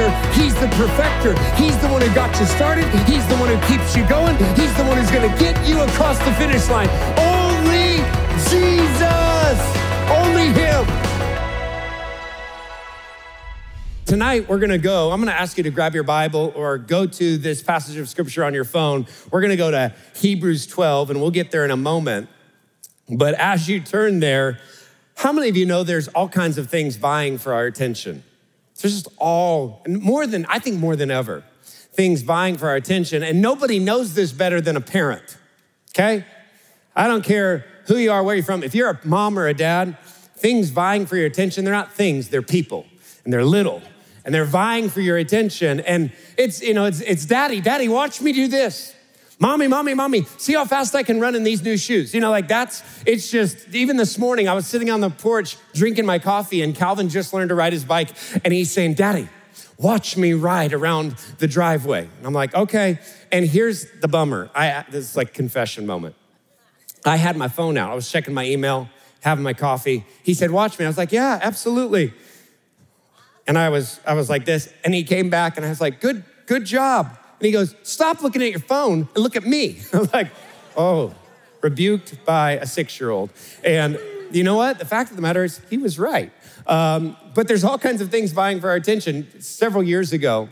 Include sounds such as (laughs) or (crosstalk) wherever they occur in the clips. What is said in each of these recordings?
completer, He's the perfecter. He's the one who got you started, He's the one who keeps you going, He's the one who's gonna get you across the finish line. Only Jesus! Only Him! Tonight, we're gonna go. I'm gonna ask you to grab your Bible or go to this passage of scripture on your phone. We're gonna go to Hebrews 12, and we'll get there in a moment. But as you turn there, how many of you know there's all kinds of things vying for our attention? There's just all, more than, I think more than ever, things vying for our attention. And nobody knows this better than a parent, okay? I don't care who you are, where you're from. If you're a mom or a dad, things vying for your attention, they're not things, they're people, and they're little and they're vying for your attention. And it's, you know, it's, it's daddy, daddy, watch me do this. Mommy, mommy, mommy, see how fast I can run in these new shoes. You know, like that's, it's just, even this morning, I was sitting on the porch drinking my coffee, and Calvin just learned to ride his bike, and he's saying, Daddy, watch me ride around the driveway. And I'm like, okay. And here's the bummer. I, this is like confession moment. I had my phone out. I was checking my email, having my coffee. He said, watch me. I was like, yeah, absolutely. And I was, I was like this, and he came back and I was like, good, good job. And he goes, stop looking at your phone and look at me. (laughs) I'm like, oh, rebuked by a six-year-old. And you know what? The fact of the matter is, he was right. Um, but there's all kinds of things vying for our attention. Several years ago,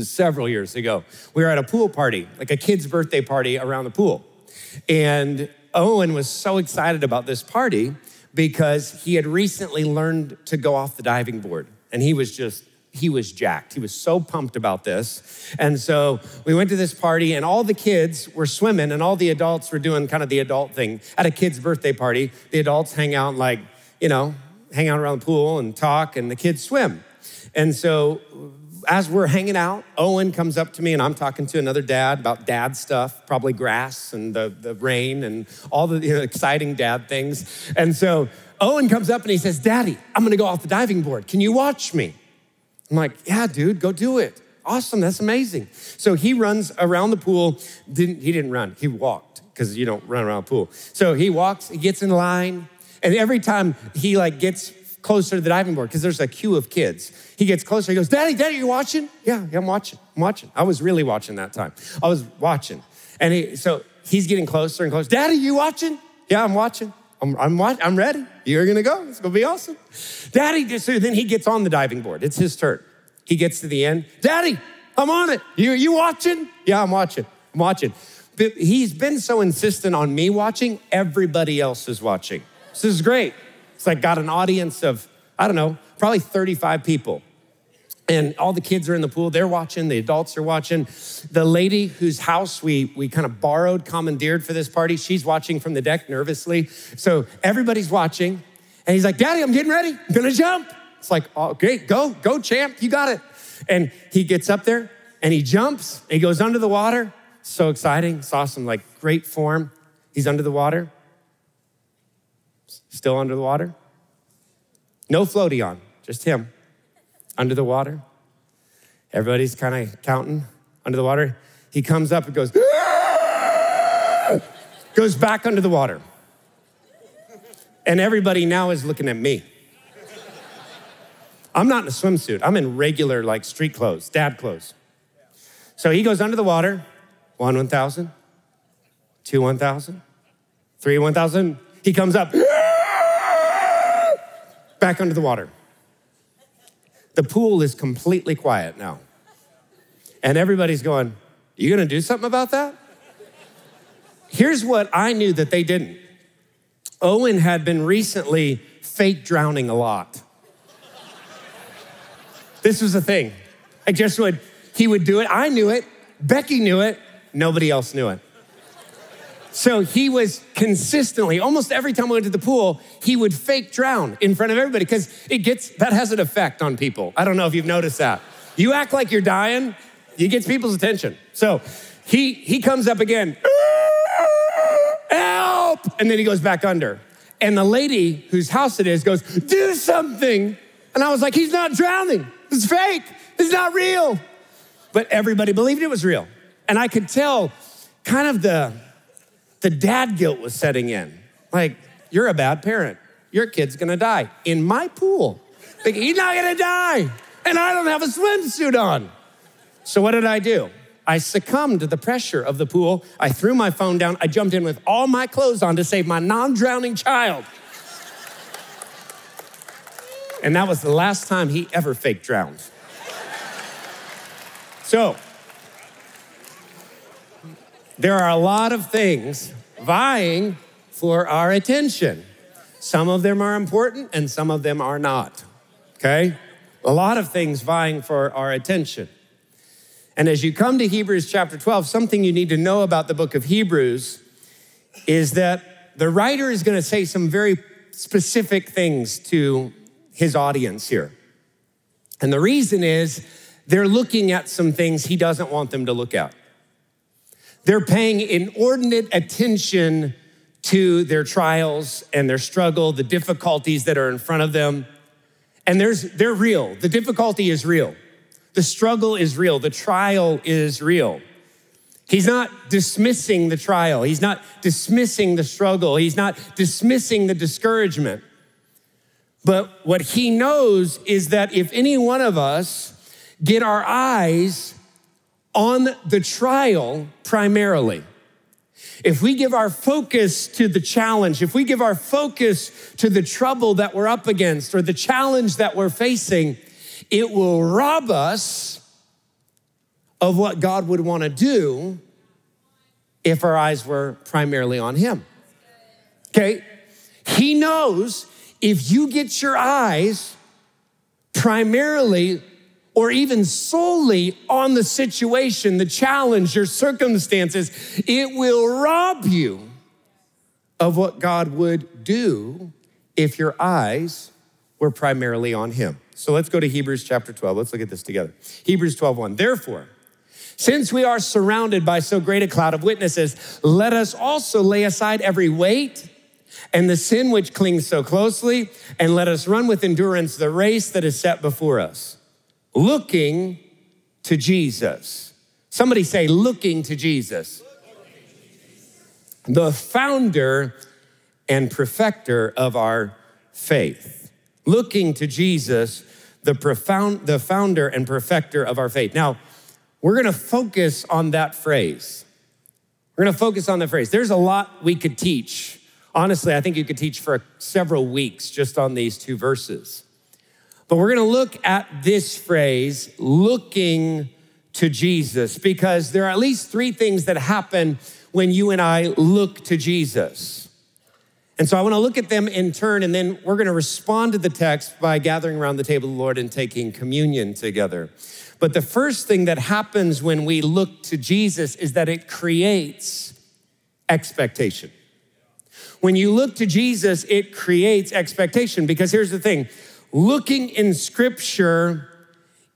several years ago, we were at a pool party, like a kid's birthday party around the pool. And Owen was so excited about this party because he had recently learned to go off the diving board and he was just he was jacked. He was so pumped about this. And so we went to this party, and all the kids were swimming, and all the adults were doing kind of the adult thing. At a kid's birthday party, the adults hang out, like, you know, hang out around the pool and talk, and the kids swim. And so as we're hanging out, Owen comes up to me, and I'm talking to another dad about dad stuff, probably grass and the, the rain and all the you know, exciting dad things. And so Owen comes up and he says, Daddy, I'm gonna go off the diving board. Can you watch me? I'm like, Yeah, dude, go do it. Awesome, that's amazing. So he runs around the pool. Didn't, he didn't run, he walked because you don't run around a pool. So he walks, he gets in line, and every time he like gets closer to the diving board, because there's a queue of kids, he gets closer. He goes, Daddy, Daddy, you watching? Yeah, yeah, I'm watching. I'm watching. I was really watching that time. I was watching. And he, so he's getting closer and closer. Daddy, you watching? Yeah, I'm watching. I'm, I'm, I'm ready. You're gonna go. It's gonna be awesome. Daddy, so then he gets on the diving board. It's his turn. He gets to the end. Daddy, I'm on it. You, you watching? Yeah, I'm watching. I'm watching. But he's been so insistent on me watching, everybody else is watching. This is great. It's like got an audience of, I don't know, probably 35 people and all the kids are in the pool. They're watching. The adults are watching. The lady whose house we we kind of borrowed commandeered for this party she's watching from the deck nervously. So everybody's watching. And he's like daddy i'm getting ready. I'm gonna jump. It's like oh, okay go go champ. You got it. And he gets up there and he jumps. And he goes under the water. So exciting. It's awesome like great form. He's under the water. Still under the water. No floaty on just him under the water. Everybody's kind of counting under the water. He comes up and goes, ah! goes back under the water. And everybody now is looking at me. I'm not in a swimsuit. I'm in regular, like, street clothes, dad clothes. So he goes under the water, one 1,000, two 1,000, three 1,000. He comes up, ah! back under the water. The pool is completely quiet now. And everybody's going, You gonna do something about that? Here's what I knew that they didn't Owen had been recently fake drowning a lot. This was a thing. I just would, he would do it. I knew it. Becky knew it. Nobody else knew it. So he was consistently, almost every time we went to the pool, he would fake drown in front of everybody because it gets, that has an effect on people. I don't know if you've noticed that. You act like you're dying, it gets people's attention. So he, he comes up again, help! And then he goes back under. And the lady whose house it is goes, do something. And I was like, he's not drowning. It's fake. It's not real. But everybody believed it was real. And I could tell kind of the, the dad guilt was setting in. Like, you're a bad parent. Your kid's gonna die in my pool. Like, he's not gonna die. and I don't have a swimsuit on. So, what did I do? I succumbed to the pressure of the pool. I threw my phone down. I jumped in with all my clothes on to save my non drowning child. And that was the last time he ever fake drowned. So, there are a lot of things vying for our attention. Some of them are important and some of them are not. Okay? A lot of things vying for our attention. And as you come to Hebrews chapter 12, something you need to know about the book of Hebrews is that the writer is going to say some very specific things to his audience here. And the reason is they're looking at some things he doesn't want them to look at. They're paying inordinate attention to their trials and their struggle, the difficulties that are in front of them. And there's, they're real. The difficulty is real. The struggle is real. The trial is real. He's not dismissing the trial. He's not dismissing the struggle. He's not dismissing the discouragement. But what he knows is that if any one of us get our eyes on the trial primarily, if we give our focus to the challenge, if we give our focus to the trouble that we're up against or the challenge that we're facing, it will rob us of what God would want to do if our eyes were primarily on Him. Okay? He knows if you get your eyes primarily or even solely on the situation, the challenge, your circumstances, it will rob you of what God would do if your eyes were primarily on Him. So let's go to Hebrews chapter 12. Let's look at this together. Hebrews 12, 1. Therefore, since we are surrounded by so great a cloud of witnesses, let us also lay aside every weight and the sin which clings so closely, and let us run with endurance the race that is set before us looking to Jesus. Somebody say, looking to Jesus. The founder and perfecter of our faith. Looking to Jesus, the profound, the founder and perfecter of our faith. Now, we're gonna focus on that phrase. We're gonna focus on the phrase. There's a lot we could teach. Honestly, I think you could teach for several weeks just on these two verses. But we're going to look at this phrase, looking to Jesus, because there are at least three things that happen when you and I look to Jesus. And so I want to look at them in turn, and then we're going to respond to the text by gathering around the table of the Lord and taking communion together. But the first thing that happens when we look to Jesus is that it creates expectation. When you look to Jesus, it creates expectation because here's the thing looking in scripture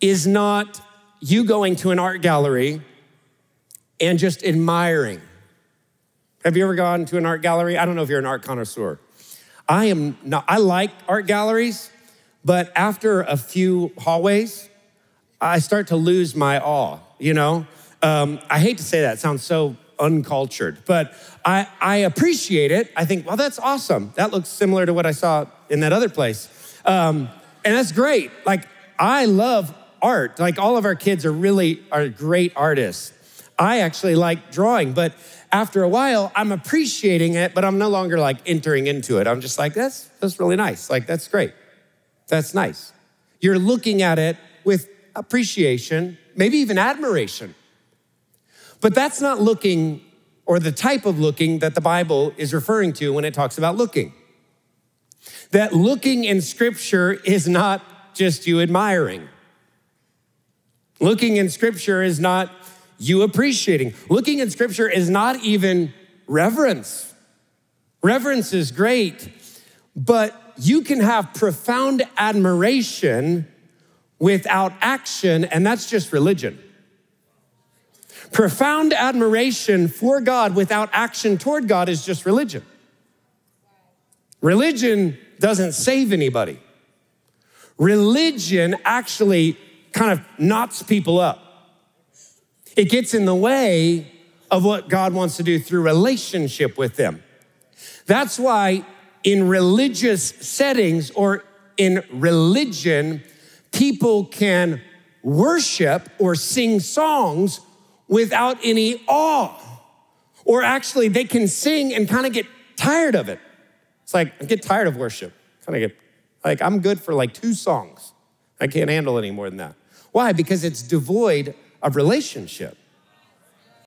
is not you going to an art gallery and just admiring. Have you ever gone to an art gallery? I don't know if you're an art connoisseur. I am not, I like art galleries, but after a few hallways, I start to lose my awe, you know? Um, I hate to say that, sounds so uncultured, but I, I appreciate it. I think, well, that's awesome. That looks similar to what I saw in that other place. Um, and that's great. Like, I love art. Like, all of our kids are really are great artists. I actually like drawing, but after a while, I'm appreciating it, but I'm no longer like entering into it. I'm just like, that's that's really nice. Like, that's great. That's nice. You're looking at it with appreciation, maybe even admiration. But that's not looking or the type of looking that the Bible is referring to when it talks about looking that looking in scripture is not just you admiring. Looking in scripture is not you appreciating. Looking in scripture is not even reverence. Reverence is great, but you can have profound admiration without action, and that's just religion. Profound admiration for God without action toward God is just religion. Religion doesn't save anybody. Religion actually kind of knots people up. It gets in the way of what God wants to do through relationship with them. That's why in religious settings or in religion, people can worship or sing songs without any awe. Or actually, they can sing and kind of get tired of it. It's like, I get tired of worship. Kind of get, like, I'm good for like two songs. I can't handle any more than that. Why? Because it's devoid of relationship.